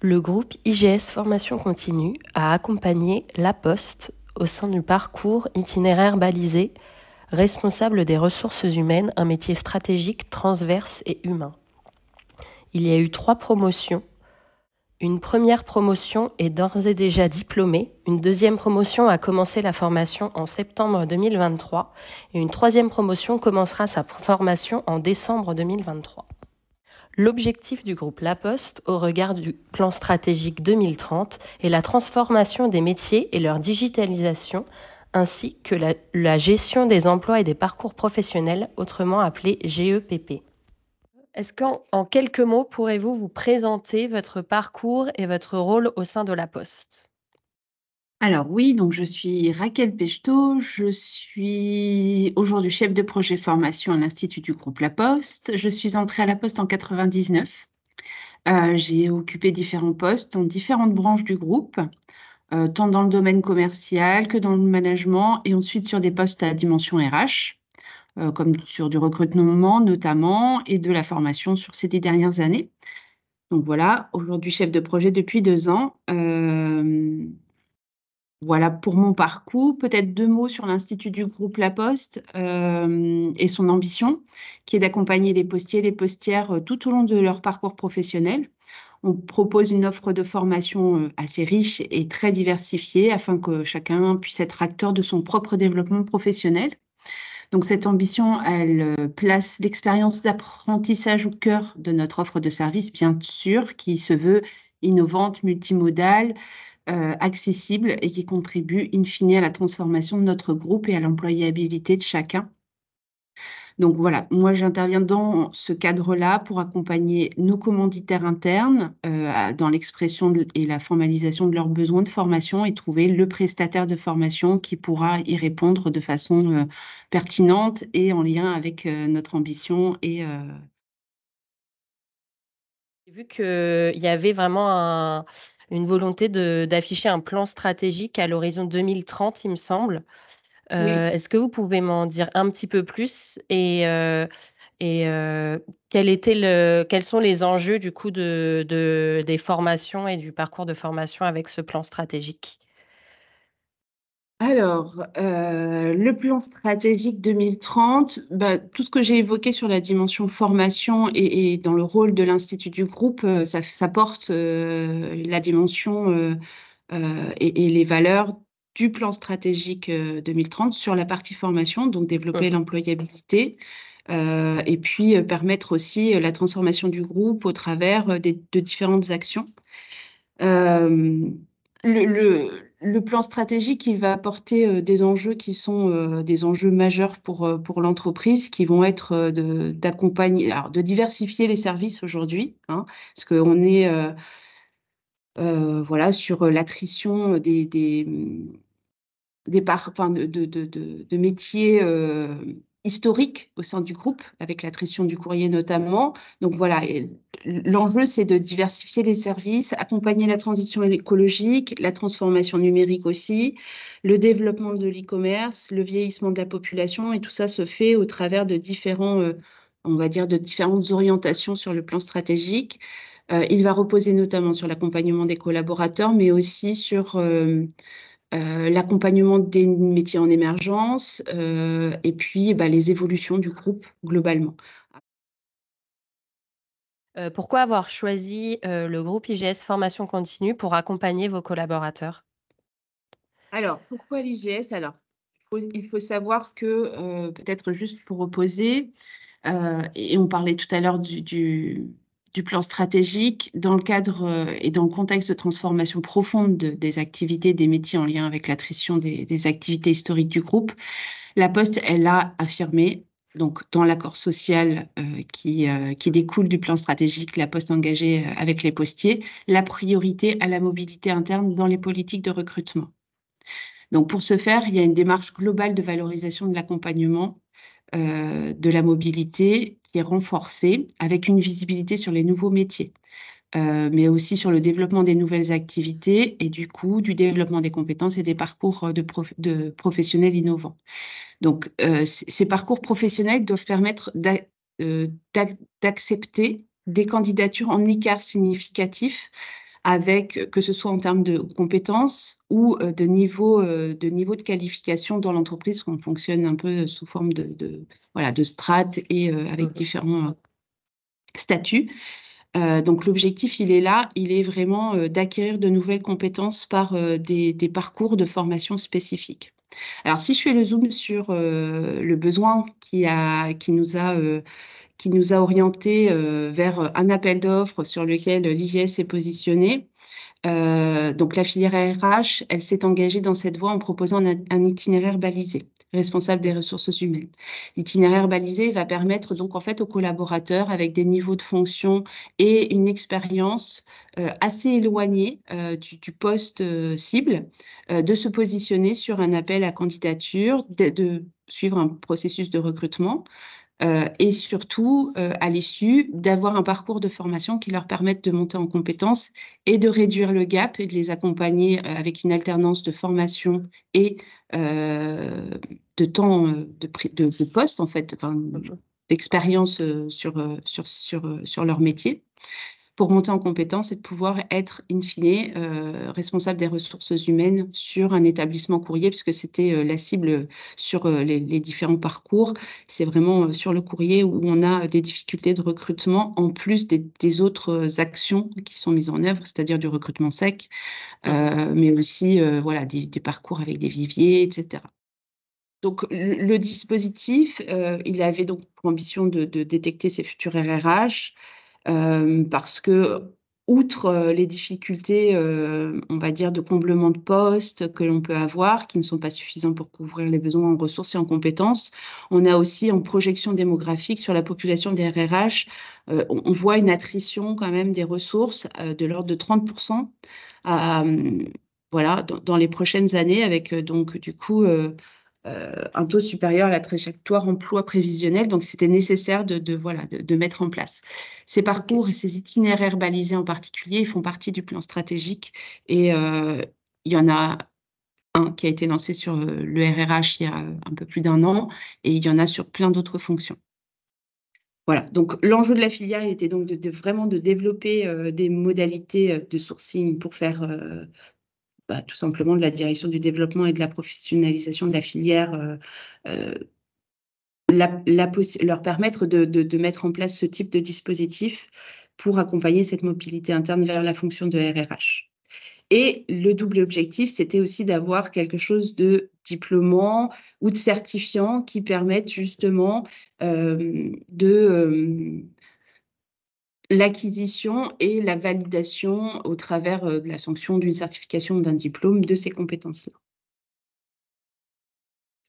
Le groupe IGS Formation Continue a accompagné La Poste au sein du parcours itinéraire balisé, responsable des ressources humaines, un métier stratégique, transverse et humain. Il y a eu trois promotions. Une première promotion est d'ores et déjà diplômée, une deuxième promotion a commencé la formation en septembre 2023 et une troisième promotion commencera sa formation en décembre 2023. L'objectif du groupe La Poste au regard du plan stratégique 2030 est la transformation des métiers et leur digitalisation ainsi que la, gestion des emplois et des parcours professionnels, autrement appelés GEPP. Est-ce qu'en quelques mots, pourrez-vous vous présenter votre parcours et votre rôle au sein de La Poste? Alors oui, donc je suis Raquel Pechto, je suis aujourd'hui chef de projet formation à l'Institut du groupe La Poste. Je suis entrée à La Poste en 99. Euh, j'ai occupé différents postes dans différentes branches du groupe, euh, tant dans le domaine commercial que dans le management et ensuite sur des postes à dimension RH, euh, comme sur du recrutement notamment et de la formation sur ces dix dernières années. Donc voilà, aujourd'hui chef de projet depuis deux ans. Voilà pour mon parcours. Peut-être deux mots sur l'Institut du groupe La Poste euh, et son ambition, qui est d'accompagner les postiers et les postières euh, tout au long de leur parcours professionnel. On propose une offre de formation euh, assez riche et très diversifiée afin que chacun puisse être acteur de son propre développement professionnel. Donc cette ambition, elle place l'expérience d'apprentissage au cœur de notre offre de service, bien sûr, qui se veut innovante, multimodale, euh, accessible et qui contribue in fine à la transformation de notre groupe et à l'employabilité de chacun. Donc voilà, moi j'interviens dans ce cadre-là pour accompagner nos commanditaires internes euh, dans l'expression et la formalisation de leurs besoins de formation et trouver le prestataire de formation qui pourra y répondre de façon euh, pertinente et en lien avec notre ambition et vu qu'il y avait vraiment un, une volonté d'afficher un plan stratégique à l'horizon 2030, il me semble. Euh, est-ce que vous pouvez m'en dire un petit peu plus et, euh, et euh, quel était le, quels sont les enjeux du coup de, de, des formations et du parcours de formation avec ce plan stratégique? Alors, euh, le plan stratégique 2030, bah, tout ce que j'ai évoqué sur la dimension formation et, dans le rôle de l'Institut du groupe, euh, ça, porte euh, la dimension et, les valeurs du plan stratégique 2030 sur la partie formation, donc développer l'employabilité. et puis permettre aussi la transformation du groupe au travers de différentes actions. le, le plan stratégique, il va apporter euh, des enjeux qui sont euh, des enjeux majeurs pour, euh, pour l'entreprise, qui vont être d'accompagner, alors de diversifier les services aujourd'hui, hein, parce qu'on est voilà, sur l'attrition des, des, des enfin, de, de, de, de, métiers historique au sein du groupe, avec l'attrition du courrier notamment. Donc voilà, l'enjeu, c'est de diversifier les services, accompagner la transition écologique, la transformation numérique aussi, le développement de l'e-commerce, le vieillissement de la population, et tout ça se fait au travers de différents, euh, on va dire, de différentes orientations sur le plan stratégique. Euh, il va reposer notamment sur l'accompagnement des collaborateurs, mais aussi sur euh, euh, l'accompagnement des métiers en émergence euh, et puis bah, les évolutions du groupe globalement. Euh, pourquoi avoir choisi le groupe IGS Formation Continue pour accompagner vos collaborateurs? Alors, pourquoi l'IGS Alors, il faut, savoir que, peut-être juste pour reposer, et on parlait tout à l'heure du du plan stratégique dans le cadre euh, et dans le contexte de transformation profonde des activités, des métiers en lien avec l'attrition des, activités historiques du groupe, la Poste, elle a affirmé, donc dans l'accord social euh, qui, euh, qui découle du plan stratégique, la Poste engagée avec les postiers, la priorité à la mobilité interne dans les politiques de recrutement. Donc pour ce faire, il y a une démarche globale de valorisation de l'accompagnement de la mobilité qui est renforcée avec une visibilité sur les nouveaux métiers, euh, mais aussi sur le développement des nouvelles activités et du coup du développement des compétences et des parcours de, de professionnels innovants. Donc, euh, ces parcours professionnels doivent permettre euh, d'accepter des candidatures en écart significatif avec que ce soit en termes de compétences ou de niveau de niveau de qualification dans l'entreprise, qu'on fonctionne un peu sous forme de, voilà de strates et avec mmh différents statuts. donc l'objectif, il est là, il est vraiment d'acquérir de nouvelles compétences par des, des, parcours de formation spécifiques. Alors si je fais le zoom sur le besoin qui, a, qui nous a qui nous a orientés euh, vers un appel d'offres sur lequel l'IGS est positionné. Euh, donc la filière RH, elle s'est engagée dans cette voie en proposant un, itinéraire balisé, responsable des ressources humaines. L'itinéraire balisé va permettre donc en fait aux collaborateurs avec des niveaux de fonction et une expérience euh, assez éloignée du, poste cible de se positionner sur un appel à candidature, de suivre un processus de recrutement, euh, et surtout, euh, à l'issue, d'avoir un parcours de formation qui leur permette de monter en compétences et de réduire le gap et de les accompagner euh, avec une alternance de formation et de temps de, de, de, poste, en fait, d'expérience sur, sur, sur, sur leur métier pour monter en compétence et de pouvoir être, in fine, euh, responsable des ressources humaines sur un établissement courrier, puisque c'était euh, la cible sur euh, les, différents parcours. C'est vraiment sur le courrier où on a des difficultés de recrutement, en plus des, autres actions qui sont mises en œuvre, c'est-à-dire du recrutement sec, mais aussi voilà, des, parcours avec des viviers, etc. Donc, le, dispositif, il avait donc pour ambition de, de détecter ces futurs RRH, parce que outre euh, les difficultés, euh, on va dire, de comblement de postes que l'on peut avoir, qui ne sont pas suffisants pour couvrir les besoins en ressources et en compétences, on a aussi en projection démographique sur la population des RRH, on voit une attrition quand même des ressources de l'ordre de 30% voilà, dans, les prochaines années, avec donc du coup euh, un taux supérieur à la trajectoire emploi prévisionnel. Donc, c'était nécessaire de, voilà, de, mettre en place. Ces parcours et ces itinéraires balisés en particulier, ils font partie du plan stratégique. Et euh, il y en a un qui a été lancé sur euh, le RRH il y a un peu plus d'un an, et il y en a sur plein d'autres fonctions. Voilà, donc l'enjeu de la filière, il était donc de, vraiment de développer des modalités de sourcing pour faire bah, tout simplement de la direction du développement et de la professionnalisation de la filière, euh, euh, leur permettre de, mettre en place ce type de dispositif pour accompagner cette mobilité interne vers la fonction de RRH. Et le double objectif, c'était aussi d'avoir quelque chose de diplômant ou de certifiant qui permette justement euh, de l'acquisition et la validation au travers euh, de la sanction d'une certification d'un diplôme de ces compétences-là.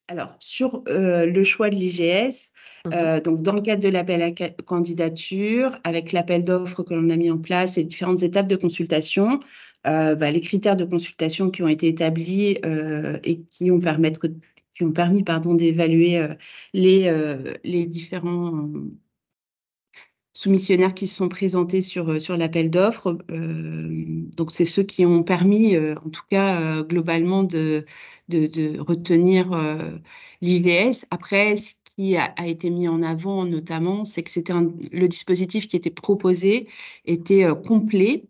Alors, sur euh, le choix de l'IGS, mmh euh, donc dans le cadre de l'appel à candidature, avec l'appel d'offres que l'on a mis en place et différentes étapes de consultation, bah, les critères de consultation qui ont été établis et qui ont, qui ont permis d'évaluer les, les différents soumissionnaires qui se sont présentés sur, euh, sur l'appel d'offres. Euh, donc, c'est ceux qui ont permis, euh, en tout cas, globalement, de, de, retenir l'IVS. Après, ce qui a, été mis en avant, notamment, c'est que c'était le dispositif qui était proposé était complet.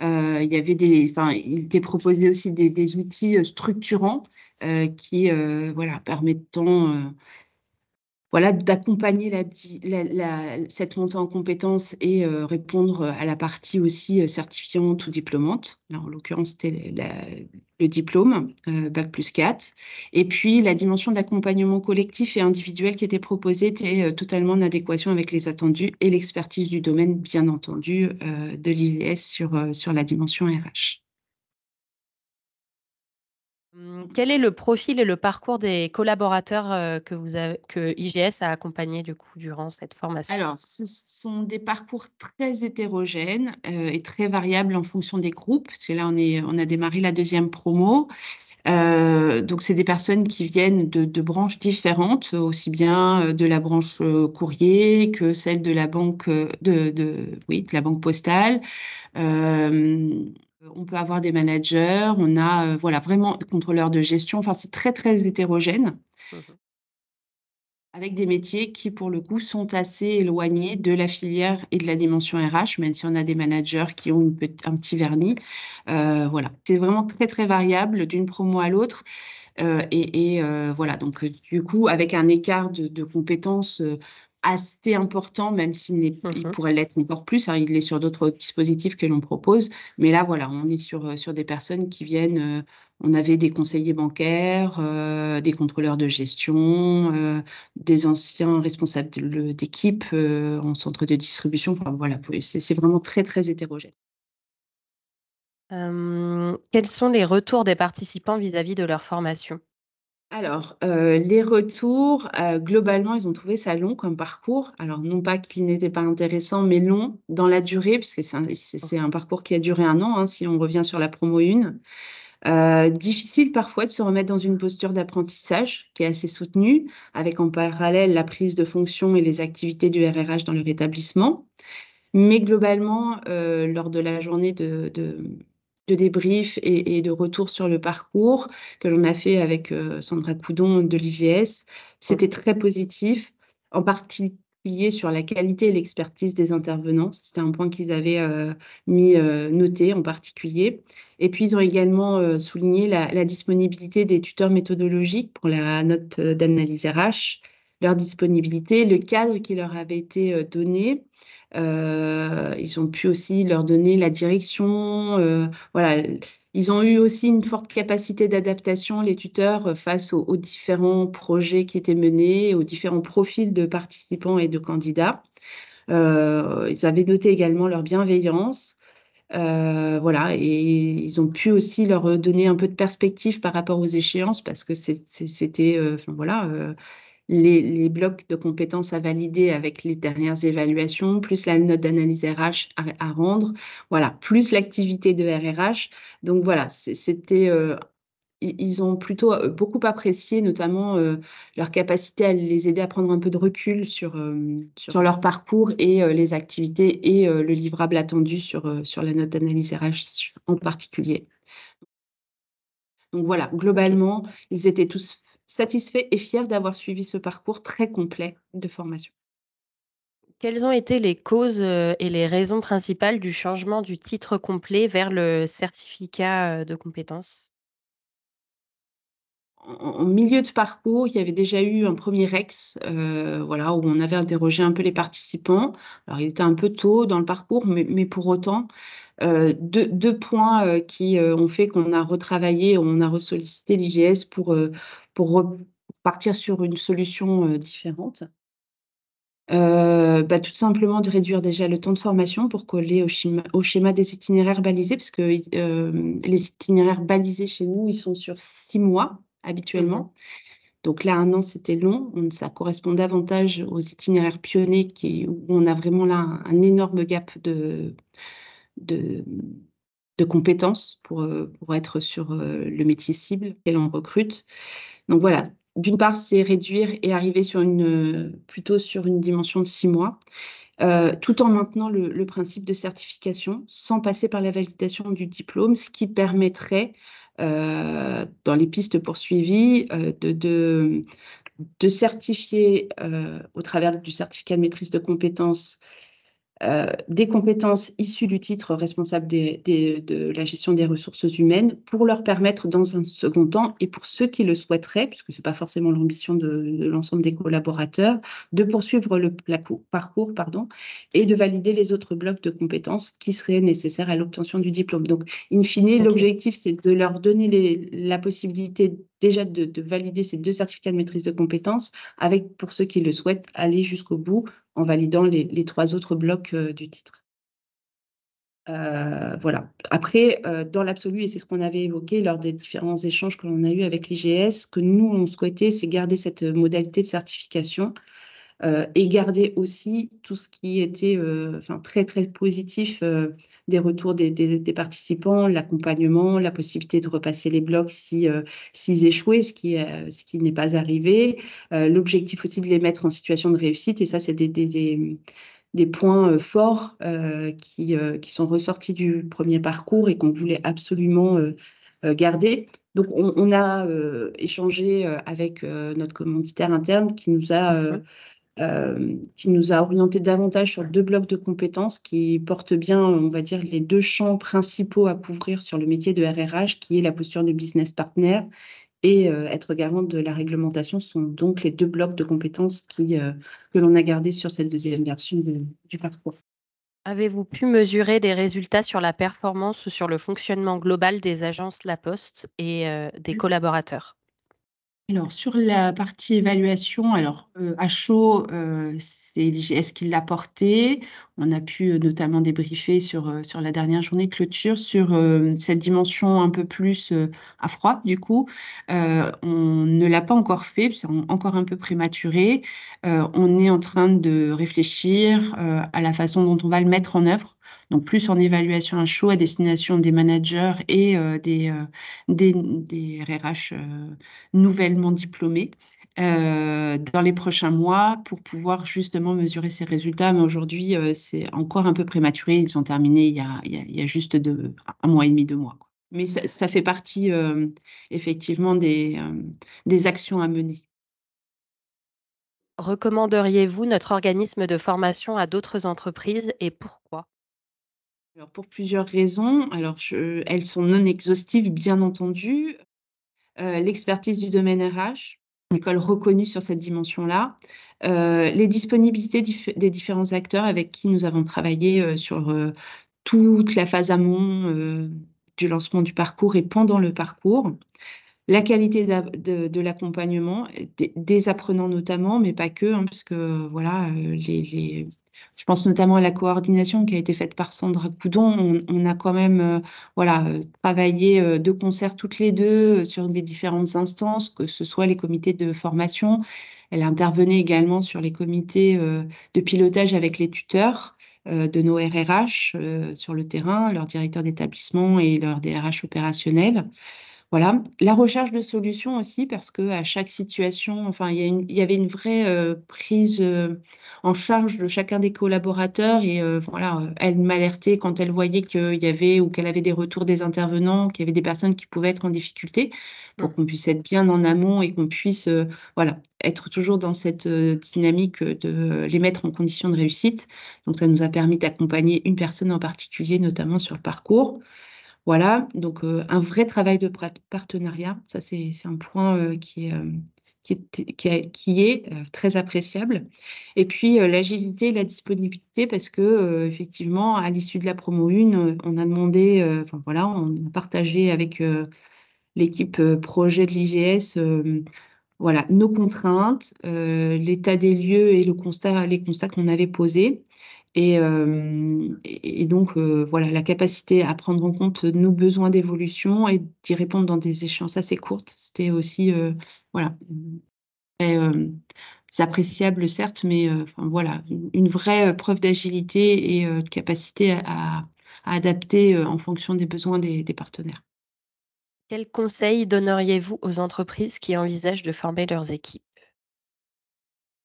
il y avait des, enfin, il était proposé aussi des, des outils structurants qui, voilà, permettant voilà, d'accompagner cette montée en compétences et euh, répondre à la partie aussi euh, certifiante ou diplômante. en l'occurrence, c'était le diplôme, euh, Bac plus 4. Et puis, la dimension d'accompagnement collectif et individuel qui était proposée était totalement en adéquation avec les attendus et l'expertise du domaine, bien entendu, de l'IVS sur, sur la dimension RH. Mmh, quel est le profil et le parcours des collaborateurs euh, que, vous que IGS a accompagnés du coup durant cette formation? Alors, ce sont des parcours très hétérogènes euh, et très variables en fonction des groupes, parce que là, on, a démarré la deuxième promo. Euh, donc, c'est des personnes qui viennent de, branches différentes, aussi bien de la branche courrier que celle de la banque, de la banque postale. On peut avoir des managers, on a euh, voilà vraiment contrôleurs de gestion. Enfin, c'est très très hétérogène. Mmh avec des métiers qui, pour le coup, sont assez éloignés de la filière et de la dimension RH, même si on a des managers qui ont un petit vernis. Euh, voilà, c'est vraiment très, très variable d'une promo à l'autre. Euh, et, euh, voilà, donc du coup, avec un écart de, compétences assez important, même s'il il mmh pourrait l'être encore plus. Hein, il est sur d'autres dispositifs que l'on propose. Mais là, voilà, on est sur, sur des personnes qui viennent on avait des conseillers bancaires, euh, des contrôleurs de gestion, euh, des anciens responsables d'équipe euh, en centre de distribution. Enfin voilà, c'est vraiment très très hétérogène. quels sont les retours des participants vis-à-vis de leur formation? Alors, les retours, globalement, ils ont trouvé ça long comme parcours. Alors, non pas qu'il n'était pas intéressant, mais long dans la durée, puisque c'est un, parcours qui a duré un an, hein, si on revient sur la promo 1. Euh, difficile parfois de se remettre dans une posture d'apprentissage qui est assez soutenue, avec en parallèle la prise de fonction et les activités du RRH dans leur établissement. Mais globalement, euh, lors de la journée de, débrief et, de retour sur le parcours que l'on a fait avec euh, Sandra Coudon de l'IGS, c'était très positif, en partie sur la qualité et l'expertise des intervenants. C'était un point qu'ils avaient euh, mis euh, noté en particulier. Et puis, ils ont également souligné la, disponibilité des tuteurs méthodologiques pour la note d'analyse RH, leur disponibilité, le cadre qui leur avait été donné. Ils ont pu aussi leur donner la direction. voilà, ils ont eu aussi une forte capacité d'adaptation, les tuteurs, euh, face aux, différents projets qui étaient menés, aux différents profils de participants et de candidats. Euh, ils avaient noté également leur bienveillance. Euh, voilà, et ils ont pu aussi leur donner un peu de perspective par rapport aux échéances parce que c'était, voilà, les, blocs de compétences à valider avec les dernières évaluations, plus la note d'analyse RH à, rendre, voilà, plus l'activité de RRH. Donc voilà, c'était euh, ils ont plutôt euh, beaucoup apprécié, notamment euh, leur capacité à les aider à prendre un peu de recul sur, sur, leur parcours et les activités et le livrable attendu sur, sur la note d'analyse RH en particulier. Donc voilà, globalement, ils étaient tous satisfait et fier d'avoir suivi ce parcours très complet de formation. Quelles ont été les causes euh, et les raisons principales du changement du titre complet vers le certificat euh, de compétences? En milieu de parcours, il y avait déjà eu un premier REX, euh, voilà, où on avait interrogé un peu les participants. Alors, il était un peu tôt dans le parcours, mais, pour autant, deux, points qui ont fait qu'on a retravaillé, on a ressollicité l'IGS pour, pour partir sur une solution différente. Bah, tout simplement de réduire déjà le temps de formation pour coller au schéma, au schéma des itinéraires balisés, parce que les itinéraires balisés chez nous, ils sont sur six mois habituellement. Mmh Donc là, un an, c'était long. ça correspond davantage aux itinéraires pionniers qui, où on a vraiment là un, énorme gap de, de, de compétences pour, pour être sur le métier cible et l'on recrute. Donc voilà, d'une part, c'est réduire et arriver sur une, plutôt sur une dimension de six mois, euh, tout en maintenant le, principe de certification, sans passer par la validation du diplôme, ce qui permettrait, euh, dans les pistes poursuivies, euh, de, certifier au travers du certificat de maîtrise de compétences euh, des compétences issues du titre responsable de la gestion des ressources humaines pour leur permettre dans un second temps, et pour ceux qui le souhaiteraient, puisque ce n'est pas forcément l'ambition de, l'ensemble des collaborateurs, de poursuivre le parcours pardon, et de valider les autres blocs de compétences qui seraient nécessaires à l'obtention du diplôme. Donc, in fine, l'objectif, c'est de leur donner la possibilité déjà de, de, valider ces deux certificats de maîtrise de compétences, avec, pour ceux qui le souhaitent, aller jusqu'au bout en validant les, trois autres blocs euh, du titre. Euh, voilà. Après, euh, dans l'absolu, et c'est ce qu'on avait évoqué lors des différents échanges que l'on a eus avec l'IGS, que nous, on souhaitait, c'est garder cette modalité de certification euh, et garder aussi tout ce qui était euh, très, très positif euh, des retours des, participants, l'accompagnement, la possibilité de repasser les blocs s'ils si, échouaient, ce qui, ce qui n'est pas arrivé. L'objectif aussi de les mettre en situation de réussite, et ça, c'est des, des, des points forts qui, qui sont ressortis du premier parcours et qu'on voulait absolument garder. Donc, on, a échangé avec notre commanditaire interne qui nous a mmh euh, qui nous a orienté davantage sur deux blocs de compétences qui portent bien, on va dire, les deux champs principaux à couvrir sur le métier de RRH, qui est la posture de business partner et euh, être garante de la réglementation sont donc les deux blocs de compétences qui, euh, que l'on a gardés sur cette deuxième version du parcours. Avez-vous pu mesurer des résultats sur la performance ou sur le fonctionnement global des agences La Poste et des collaborateurs? Alors, sur la partie évaluation, alors euh, à chaud, euh, c'est l'IGS qui l'a porté? On a pu euh, notamment débriefer sur, sur la dernière journée de clôture sur cette dimension un peu plus à froid, du coup. on ne l'a pas encore fait, c'est encore un peu prématuré. on est en train de réfléchir à la façon dont on va le mettre en œuvre donc plus en évaluation à chaud à destination des managers et euh, des, euh, des, des, RH euh, nouvellement diplômés. dans les prochains mois pour pouvoir justement mesurer ces résultats. Mais aujourd'hui, c'est encore un peu prématuré. Ils ont terminé il y a, il y a, juste un mois et demi, deux mois. Mais ça, ça fait partie effectivement des, des actions à mener. Recommanderiez-vous notre organisme de formation à d'autres entreprises et pourquoi? Alors pour plusieurs raisons. Alors elles sont non exhaustives, bien entendu. Euh, l'expertise du domaine RH, une école reconnue sur cette dimension-là. Euh, les disponibilités des différents acteurs avec qui nous avons travaillé euh, sur toute la phase amont du lancement du parcours et pendant le parcours. La qualité de, l'accompagnement, des, apprenants notamment, mais pas que, hein, parce que voilà, les, je pense notamment à la coordination qui a été faite par Sandra Coudon. On, a quand même euh, voilà, euh, travaillé euh, de concert toutes les deux sur les différentes instances, que ce soit les comités de formation. Elle intervenait également sur les comités de pilotage avec les tuteurs de nos RRH sur le terrain, leurs directeurs d'établissement et leurs DRH opérationnels. Voilà, la recherche de solutions aussi, parce que à chaque situation, enfin, il y, avait une vraie euh, prise euh, en charge de chacun des collaborateurs et euh, voilà, elle m'alertait quand elle voyait qu'il y avait ou qu'elle avait des retours des intervenants, qu'il y avait des personnes qui pouvaient être en difficulté, pour mmh. qu'on puisse être bien en amont et qu'on puisse, voilà, être toujours dans cette dynamique de les mettre en condition de réussite. Donc, ça nous a permis d'accompagner une personne en particulier, notamment sur le parcours. Voilà, donc euh, un vrai travail de partenariat, ça c'est un point euh, qui est, euh, très appréciable. Et puis l'agilité la disponibilité, parce que effectivement, à l'issue de la promo 1, on a demandé, enfin voilà, on a partagé avec l'équipe projet de l'IGS voilà, nos contraintes, l'état des lieux et les constats qu'on avait posés. Et, et, donc, voilà, la capacité à prendre en compte nos besoins d'évolution et d'y répondre dans des échéances assez courtes, c'était aussi, voilà, très, appréciable, certes, mais voilà, une vraie preuve d'agilité et de capacité à, adapter en fonction des besoins des, des partenaires. Quels conseils donneriez-vous aux entreprises qui envisagent de former leurs équipes?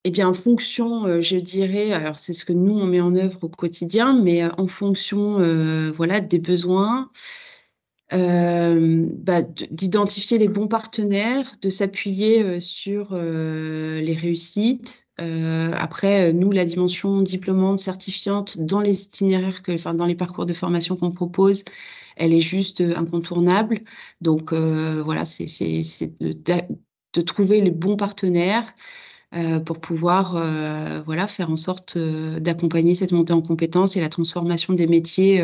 Eh bien, en fonction, euh, je dirais, alors c'est ce que nous, on met en œuvre au quotidien, mais euh, en fonction euh, voilà, des besoins, bah, d'identifier les bons partenaires, de s'appuyer sur les réussites. après, nous, la dimension diplômante, certifiante dans les itinéraires, enfin, dans les parcours de formation qu'on propose, elle est juste incontournable. Donc, voilà, c'est de, trouver les bons partenaires. Euh, pour pouvoir euh, voilà, faire en sorte euh, d'accompagner cette montée en compétences et la transformation des métiers,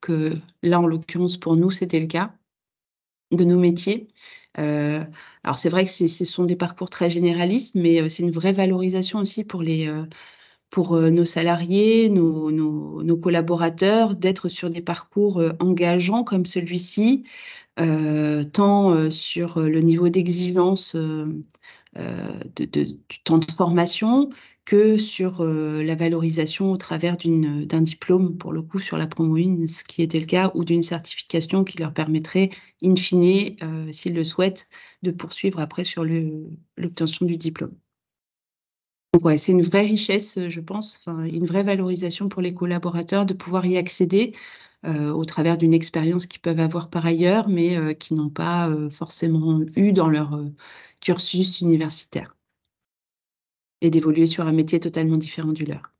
que là, en l'occurrence, pour nous, c'était le cas, de nos métiers. alors, c'est vrai que ce sont des parcours très généralistes, mais c'est une vraie valorisation aussi pour les pour nos salariés, nos, collaborateurs, d'être sur des parcours engageants comme celui-ci, tant sur le niveau d'exigence euh, de, du temps de formation que sur euh, la valorisation au travers d'un diplôme, pour le coup, sur la promo 1, ce qui était le cas, ou d'une certification qui leur permettrait, in fine, euh, s'ils le souhaitent, de poursuivre après sur l'obtention du diplôme. C'est une vraie richesse, je pense, une vraie valorisation pour les collaborateurs de pouvoir y accéder au travers d'une expérience qu'ils peuvent avoir par ailleurs, mais qui n'ont pas forcément eu dans leur cursus universitaire. Et d'évoluer sur un métier totalement différent du leur.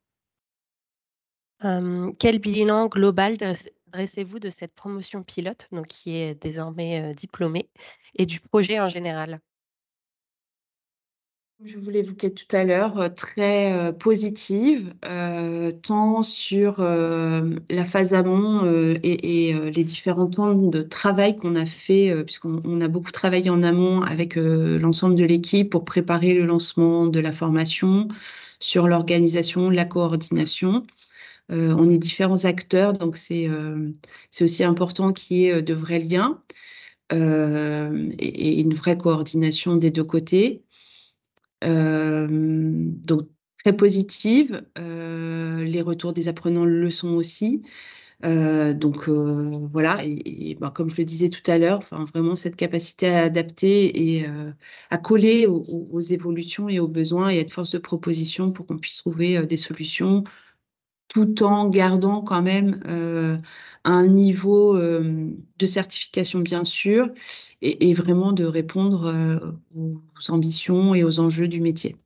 quel bilan global dressez-vous de cette promotion pilote, donc qui est désormais diplômée, et du projet en général? Je vous l'évoquais tout à l'heure, très positive, tant sur la phase amont et, les différents temps de travail qu'on a fait, puisqu'on a beaucoup travaillé en amont avec l'ensemble de l'équipe pour préparer le lancement de la formation, sur l'organisation, la coordination. on est différents acteurs, donc c'est aussi important qu'il y ait de vrais liens et, une vraie coordination des deux côtés. Euh, donc, très positive. Euh, les retours des apprenants le sont aussi. Euh, donc voilà, et, ben, comme je le disais tout à l'heure, vraiment cette capacité à adapter et à coller aux, évolutions et aux besoins et être force de proposition pour qu'on puisse trouver des solutions tout en gardant quand même euh, un niveau euh, de certification bien sûr et, vraiment de répondre euh, aux ambitions et aux enjeux du métier.